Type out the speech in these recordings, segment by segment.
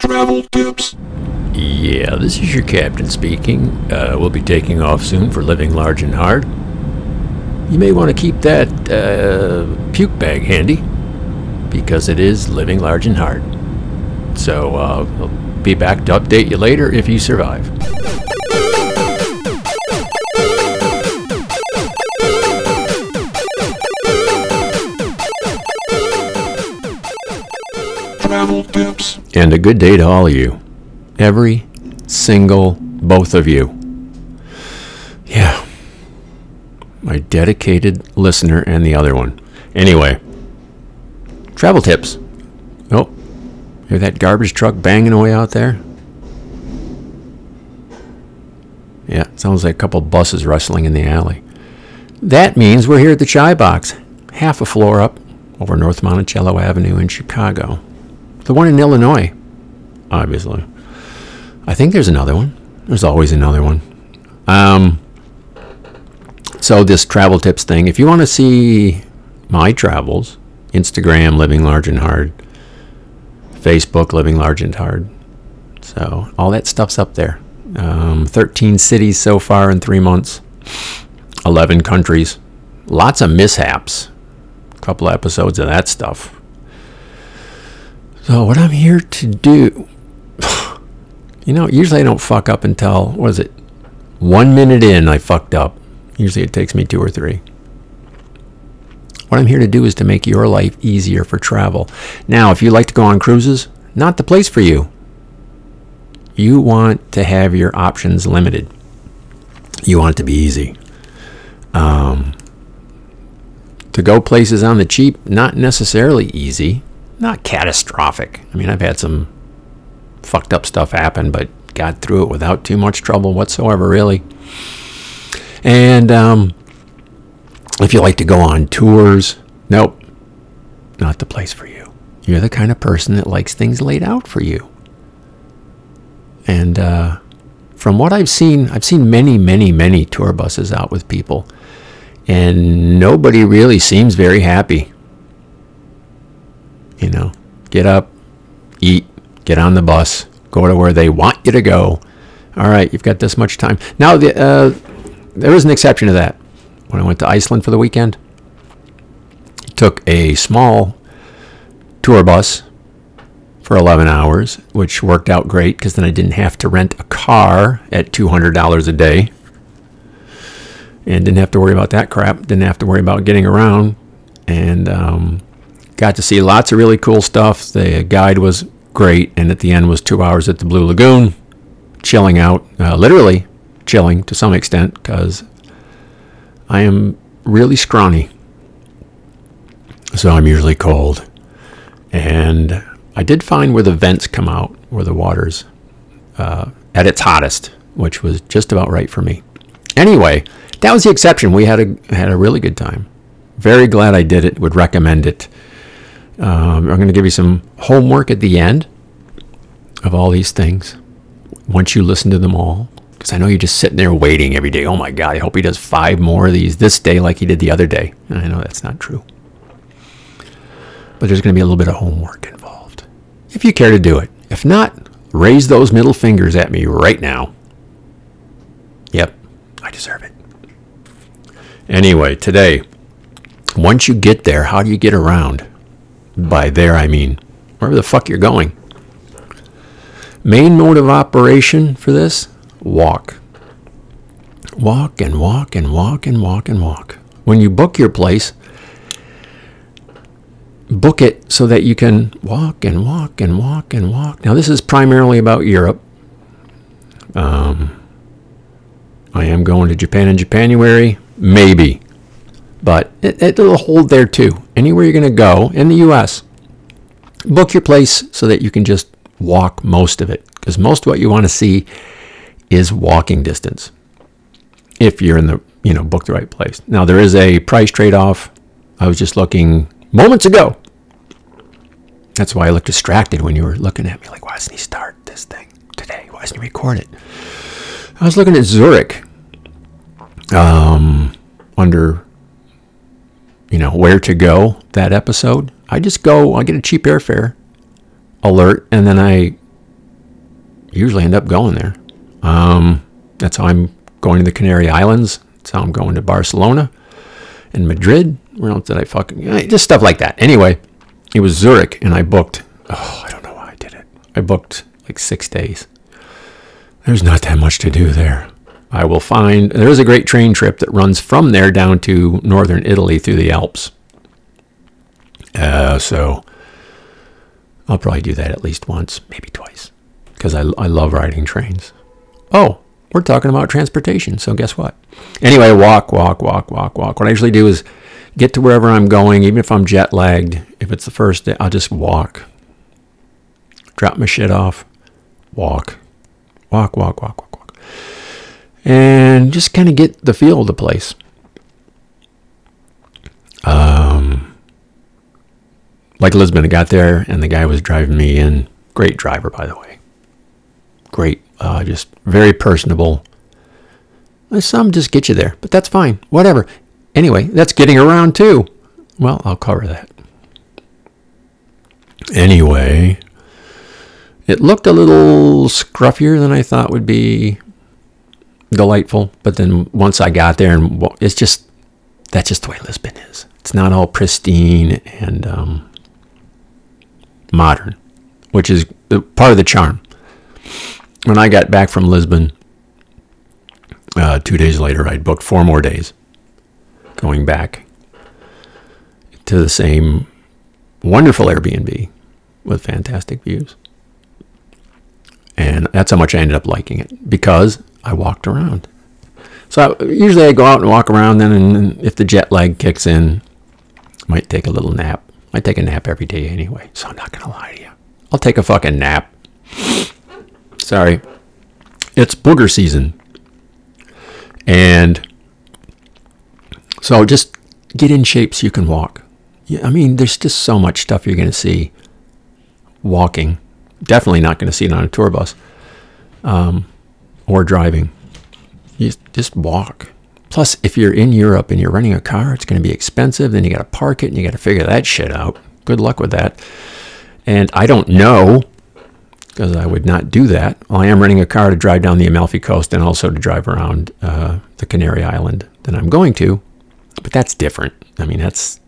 Travel tips. Yeah, this is your captain speaking. Uh, we'll be taking off soon for living large and hard. You may want to keep that uh, puke bag handy because it is living large and hard. So uh, I'll be back to update you later if you survive. Travel tips. And a good day to all of you. Every single both of you. Yeah. My dedicated listener and the other one. Anyway, travel tips. Oh, hear that garbage truck banging away out there? Yeah, sounds like a couple buses rustling in the alley. That means we're here at the Chai Box, half a floor up over North Monticello Avenue in Chicago. The one in Illinois, obviously. I think there's another one. There's always another one. Um, so this travel tips thing, if you want to see my travels, Instagram, Living Large and Hard, Facebook, Living Large and Hard. So all that stuff's up there. Um, 13 cities so far in three months, 11 countries, lots of mishaps, a couple episodes of that stuff. So what I'm here to do, you know, usually I don't fuck up until what is it? One minute in, I fucked up. Usually it takes me two or three. What I'm here to do is to make your life easier for travel. Now, if you like to go on cruises, not the place for you. You want to have your options limited. You want it to be easy. Um, to go places on the cheap, not necessarily easy, not catastrophic. I mean, I've had some fucked up stuff happen, but got through it without too much trouble whatsoever, really. And um, if you like to go on tours, nope, not the place for you. You're the kind of person that likes things laid out for you. And uh, from what I've seen, I've seen many, many, many tour buses out with people, and nobody really seems very happy. You know, get up, eat, get on the bus, go to where they want you to go. All right, you've got this much time. Now, the, uh, there was an exception to that. When I went to Iceland for the weekend, took a small tour bus for 11 hours, which worked out great because then I didn't have to rent a car at $200 a day. And didn't have to worry about that crap. Didn't have to worry about getting around. And um, got to see lots of really cool stuff. The guide was great. And at the end was two hours at the Blue Lagoon, chilling out, uh, literally chilling to some extent because I am really scrawny. So I'm usually cold. And I did find where the vents come out, where the water's uh, at its hottest, which was just about right for me. Anyway, that was the exception. We had a had a really good time. Very glad I did it. Would recommend it. Um, I'm going to give you some homework at the end of all these things. Once you listen to them all, because I know you're just sitting there waiting every day. Oh my God, I hope he does five more of these this day like he did the other day. And I know that's not true. But there's going to be a little bit of homework involved. If you care to do it. If not, raise those middle fingers at me right now. Yep, I deserve it. Anyway, today, once you get there, how do you get around? By there, I mean wherever the fuck you're going. Main mode of operation for this walk. Walk and walk and walk and walk and walk. When you book your place, book it so that you can walk and walk and walk and walk. Now, this is primarily about Europe. Um, I am going to Japan in January, maybe, but it, it'll hold there too. Anywhere you're going to go in the U.S., book your place so that you can just walk most of it, because most of what you want to see is walking distance. If you're in the you know book the right place. Now there is a price trade-off. I was just looking moments ago. That's why I looked distracted when you were looking at me like, why doesn't he start this thing today? Why doesn't he record it? I was looking at Zurich um, under, you know, where to go that episode. I just go, I get a cheap airfare alert, and then I usually end up going there. Um, that's how I'm going to the Canary Islands. That's how I'm going to Barcelona and Madrid. Where else did I fucking just stuff like that? Anyway, it was Zurich, and I booked. Oh, I don't know why I did it. I booked like six days. There's not that much to do there. I will find there is a great train trip that runs from there down to northern Italy through the Alps. Uh, so I'll probably do that at least once, maybe twice, because I, I love riding trains. Oh, we're talking about transportation, so guess what? Anyway, walk, walk, walk, walk, walk. What I usually do is get to wherever I'm going, even if I'm jet lagged. If it's the first day, I'll just walk. Drop my shit off, walk, walk, walk, walk, walk, walk. And just kind of get the feel of the place. Um, like Lisbon, I got there and the guy was driving me in. Great driver, by the way. Great, uh, just very personable. Some just get you there, but that's fine. Whatever. Anyway, that's getting around too. Well, I'll cover that. Anyway, it looked a little scruffier than I thought would be delightful. But then once I got there, and it's just that's just the way Lisbon is. It's not all pristine and um, modern, which is part of the charm. When I got back from Lisbon, uh, two days later, I'd booked four more days going back to the same wonderful Airbnb with fantastic views. And that's how much I ended up liking it because I walked around. So I, usually I go out and walk around then, and if the jet lag kicks in, might take a little nap. I take a nap every day anyway, so I'm not gonna lie to you. I'll take a fucking nap. Sorry, it's booger season, and so just get in shape so you can walk. Yeah, I mean, there's just so much stuff you're gonna see walking. Definitely not gonna see it on a tour bus um, or driving. You just walk. Plus, if you're in Europe and you're renting a car, it's going to be expensive. Then you got to park it and you got to figure that shit out. Good luck with that. And I don't know because I would not do that. Well, I am renting a car to drive down the Amalfi Coast and also to drive around uh, the Canary Island that I'm going to. But that's different. I mean, that's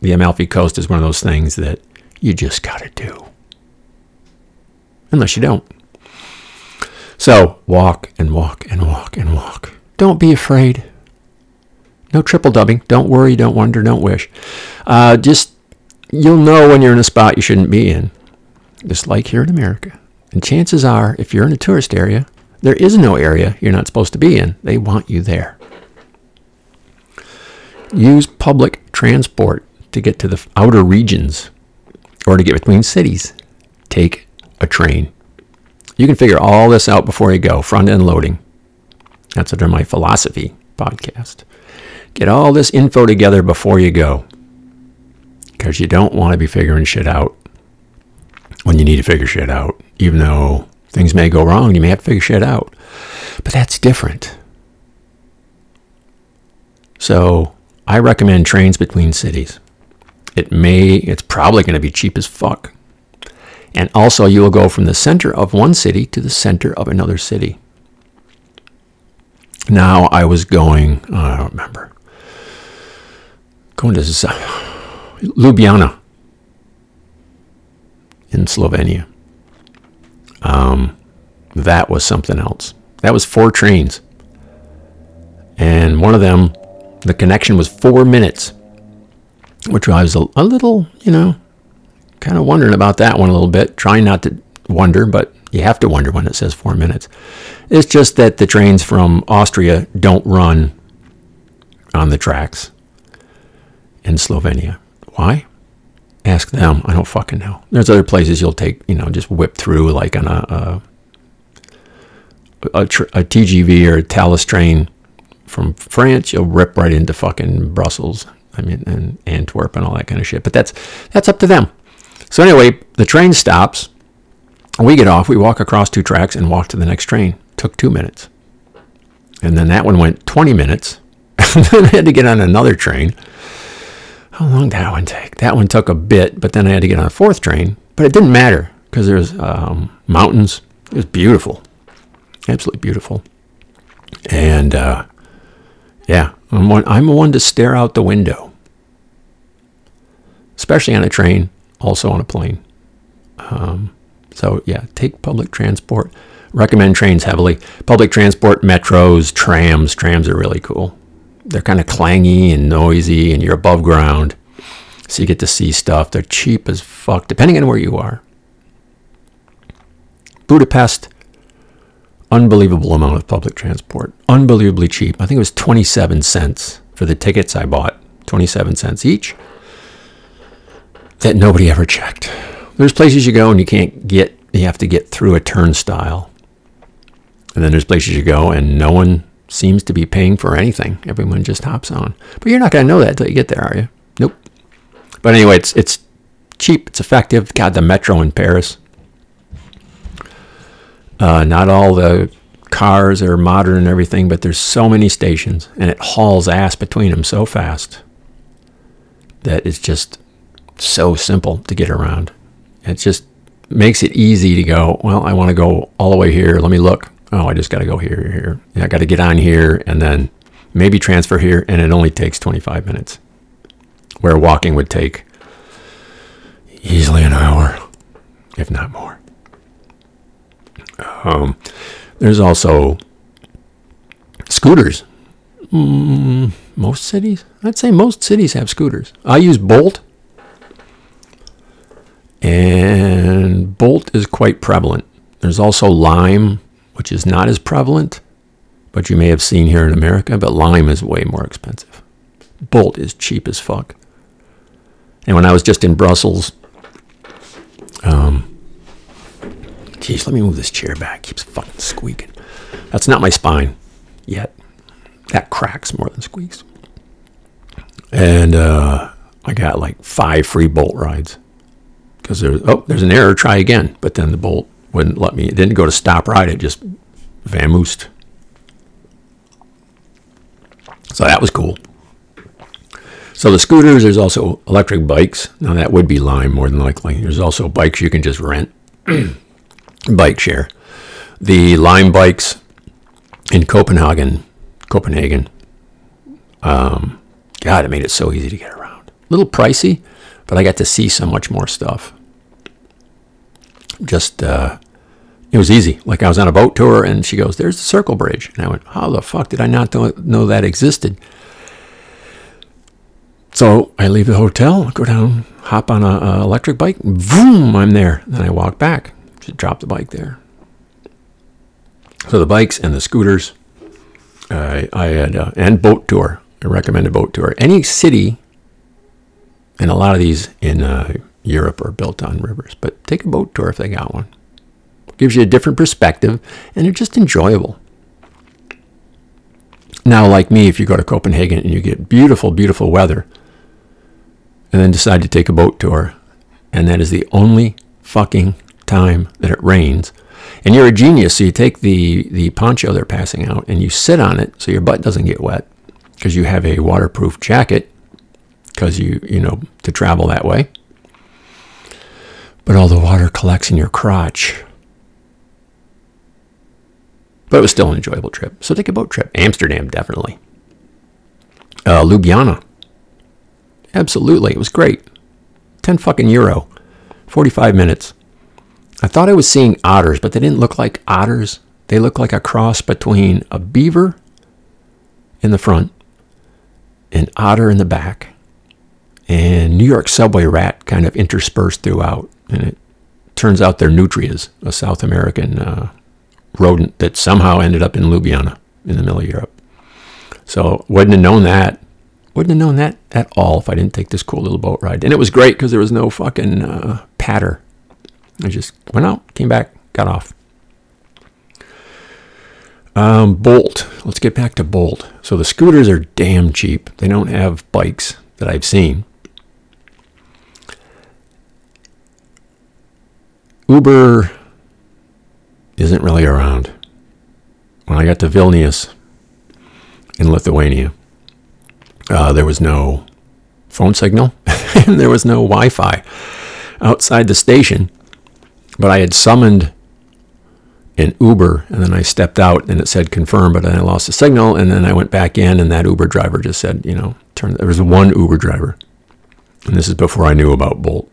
the Amalfi Coast is one of those things that you just got to do. Unless you don't. So walk and walk and walk and walk. Don't be afraid. No triple dubbing. Don't worry, don't wonder, don't wish. Uh, just, you'll know when you're in a spot you shouldn't be in, just like here in America. And chances are, if you're in a tourist area, there is no area you're not supposed to be in. They want you there. Use public transport to get to the outer regions or to get between cities. Take a train. You can figure all this out before you go, front end loading. That's under my philosophy podcast. Get all this info together before you go because you don't want to be figuring shit out when you need to figure shit out. Even though things may go wrong, you may have to figure shit out. But that's different. So I recommend trains between cities. It may, it's probably going to be cheap as fuck. And also, you will go from the center of one city to the center of another city. Now I was going, oh, I don't remember, going to Ljubljana in Slovenia. Um, that was something else. That was four trains. And one of them, the connection was four minutes, which I was a, a little, you know, kind of wondering about that one a little bit, trying not to wonder, but you have to wonder when it says four minutes. It's just that the trains from Austria don't run on the tracks in Slovenia. Why? Ask them. I don't fucking know. There's other places you'll take, you know, just whip through like on a a, a, tr- a TGV or a Thalys train from France. You'll rip right into fucking Brussels. I mean, and Antwerp and all that kind of shit. But that's that's up to them. So anyway, the train stops we get off, we walk across two tracks and walk to the next train. Took two minutes. And then that one went 20 minutes. and then I had to get on another train. How long did that one take? That one took a bit, but then I had to get on a fourth train. But it didn't matter because there's um, mountains. It was beautiful, absolutely beautiful. And uh, yeah, I'm one, I'm one to stare out the window, especially on a train, also on a plane. Um, so yeah, take public transport. Recommend trains heavily. Public transport, metros, trams. Trams are really cool. They're kind of clangy and noisy, and you're above ground, so you get to see stuff. They're cheap as fuck, depending on where you are. Budapest, unbelievable amount of public transport. Unbelievably cheap. I think it was 27 cents for the tickets I bought. 27 cents each. That nobody ever checked. There's places you go and you can't get, you have to get through a turnstile. And then there's places you go and no one seems to be paying for anything. Everyone just hops on. But you're not going to know that until you get there, are you? Nope. But anyway, it's it's cheap, it's effective. God, the metro in Paris. Uh, not all the cars are modern and everything, but there's so many stations, and it hauls ass between them so fast that it's just so simple to get around. It just makes it easy to go. Well, I want to go all the way here. Let me look. Oh, I just got to go here, here. Yeah, I got to get on here, and then maybe transfer here, and it only takes 25 minutes, where walking would take easily an hour, if not more. Um, there's also scooters. Mm, most cities, I'd say most cities have scooters. I use Bolt, and Bolt is quite prevalent. There's also Lime, which is not as prevalent, but you may have seen here in America, but Lime is way more expensive. Bolt is cheap as fuck. And when I was just in Brussels, um, Jeez, let me move this chair back. It keeps fucking squeaking. That's not my spine yet. That cracks more than squeaks. And uh, I got like five free bolt rides because there's oh there's an error. Try again, but then the bolt wouldn't let me. It didn't go to stop right, It just vamoosed. So that was cool. So the scooters, there's also electric bikes. Now that would be Lime more than likely. There's also bikes you can just rent. bike share. The Lime bikes in Copenhagen, Copenhagen. Um, God, it made it so easy to get around. A little pricey, but I got to see so much more stuff. Just, uh, it was easy. Like I was on a boat tour, and she goes, "There's the Circle Bridge," and I went, "How the fuck did I not know that existed?" So I leave the hotel, go down, hop on a, electric bike, boom, I'm there. Then I walk back, just drop the bike there. So the bikes and the scooters, I had uh, and boat tour. I recommend a boat tour. Any city, and a lot of these in uh, Europe are built on rivers, but take a boat tour if they got one. Gives you a different perspective, and they're just enjoyable. Now, like me, if you go to Copenhagen and you get beautiful, beautiful weather, and then decide to take a boat tour, and that is the only fucking time that it rains, and you're a genius, so you take the, the poncho they're passing out and you sit on it so your butt doesn't get wet because you have a waterproof jacket because you, you know, to travel that way. But all the water collects in your crotch. But it was still an enjoyable trip. So take a boat trip. Amsterdam, definitely. Uh, Ljubljana. Absolutely. It was great. 10 fucking euro. 45 minutes. I thought I was seeing otters, but they didn't look like otters. They looked like a cross between a beaver in the front, an otter in the back, and New York subway rat kind of interspersed throughout. And it turns out they're nutrias, a South American uh, rodent that somehow ended up in Ljubljana in the middle of Europe. So wouldn't have known that. Wouldn't have known that at all if I didn't take this cool little boat ride. And it was great because there was no fucking uh, patter I just went out, came back, got off. Um, Bolt. Let's get back to Bolt. So the scooters are damn cheap. They don't have bikes that I've seen. Uber isn't really around. When I got to Vilnius in Lithuania, uh, there was no phone signal and there was no Wi Fi. outside the station, but I had summoned an Uber and then I stepped out and it said confirm, but then I lost the signal and then I went back in and that Uber driver just said, you know, turn. There was one Uber driver, and this is before I knew about Bolt.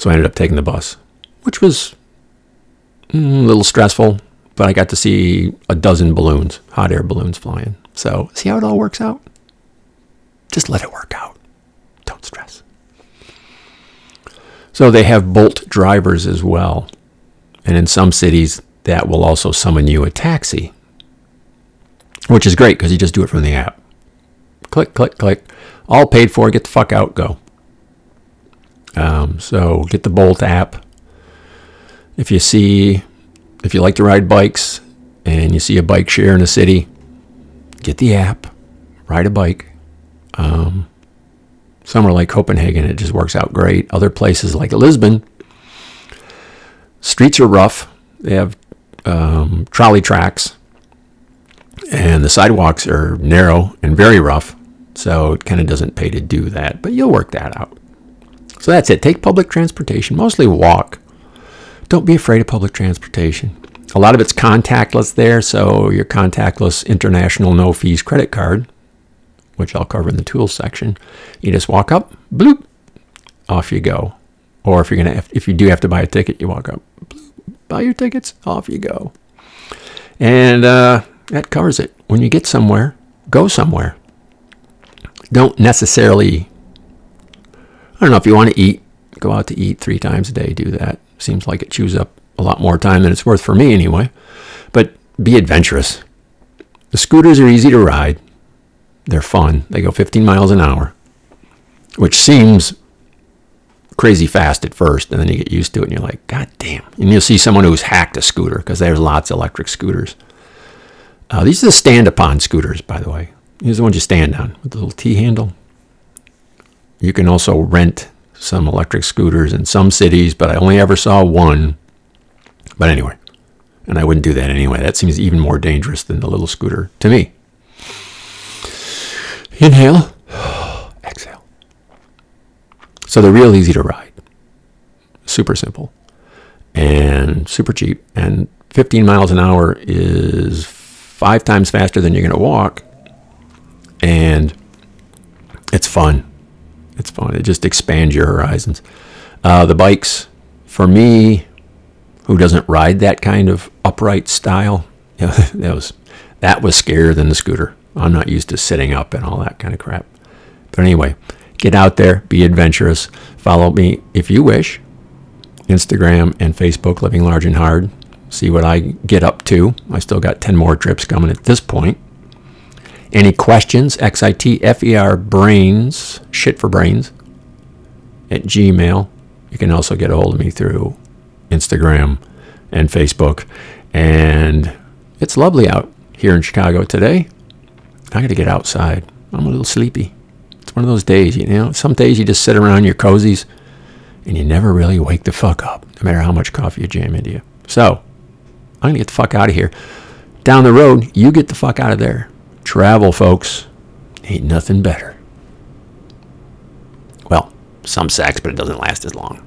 So I ended up taking the bus, which was mm, a little stressful, but I got to see a dozen balloons, hot air balloons flying. So see how it all works out? Just let it work out. Don't stress. So they have Bolt drivers as well. And in some cities, that will also summon you a taxi, which is great because you just do it from the app. Click, click, click. All paid for. Get the fuck out. Go. Um, so get the Bolt app. If you see, if you like to ride bikes and you see a bike share in a city, get the app, ride a bike. Um, somewhere like Copenhagen, it just works out great. Other places like Lisbon, streets are rough. They have um, trolley tracks, and the sidewalks are narrow and very rough. So it kind of doesn't pay to do that, but you'll work that out. So that's it. Take public transportation, mostly walk. Don't be afraid of public transportation. A lot of it's contactless there, so your contactless international no fees credit card, which I'll cover in the tools section, you just walk up, bloop, off you go. Or if you're gonna, if you do have to buy a ticket, you walk up, bloop, buy your tickets, off you go. And uh, that covers it. When you get somewhere, go somewhere. Don't necessarily. I don't know if you want to eat, go out to eat three times a day. Do that. Seems like it chews up a lot more time than it's worth for me anyway. But be adventurous. The scooters are easy to ride. They're fun. They go 15 miles an hour, which seems crazy fast at first, and then you get used to it, and you're like, God damn! And you'll see someone who's hacked a scooter because there's lots of electric scooters. Uh, these are the stand-upon scooters, by the way. These are the ones you stand on with the little T handle. You can also rent some electric scooters in some cities, but I only ever saw one. But anyway, and I wouldn't do that anyway. That seems even more dangerous than the little scooter to me. Inhale, exhale. So they're real easy to ride. Super simple and super cheap. And 15 miles an hour is five times faster than you're going to walk. And it's fun. It's fun. It just expands your horizons. Uh, the bikes, for me, who doesn't ride that kind of upright style, you know, that was that was scarier than the scooter. I'm not used to sitting up and all that kind of crap. But anyway, get out there, be adventurous. Follow me if you wish. Instagram and Facebook, Living Large and Hard. See what I get up to. I still got 10 more trips coming at this point. Any questions? X-I-T-F-E-R brains, shit for brains, at Gmail. You can also get a hold of me through Instagram and Facebook. And it's lovely out here in Chicago today. I got to get outside. I'm a little sleepy. It's one of those days, you know. Some days you just sit around your cozies and you never really wake the fuck up, no matter how much coffee you jam into you. So, I'm going to get the fuck out of here. Down the road, you get the fuck out of there. Travel, folks. Ain't nothing better. Well, some sex, but it doesn't last as long.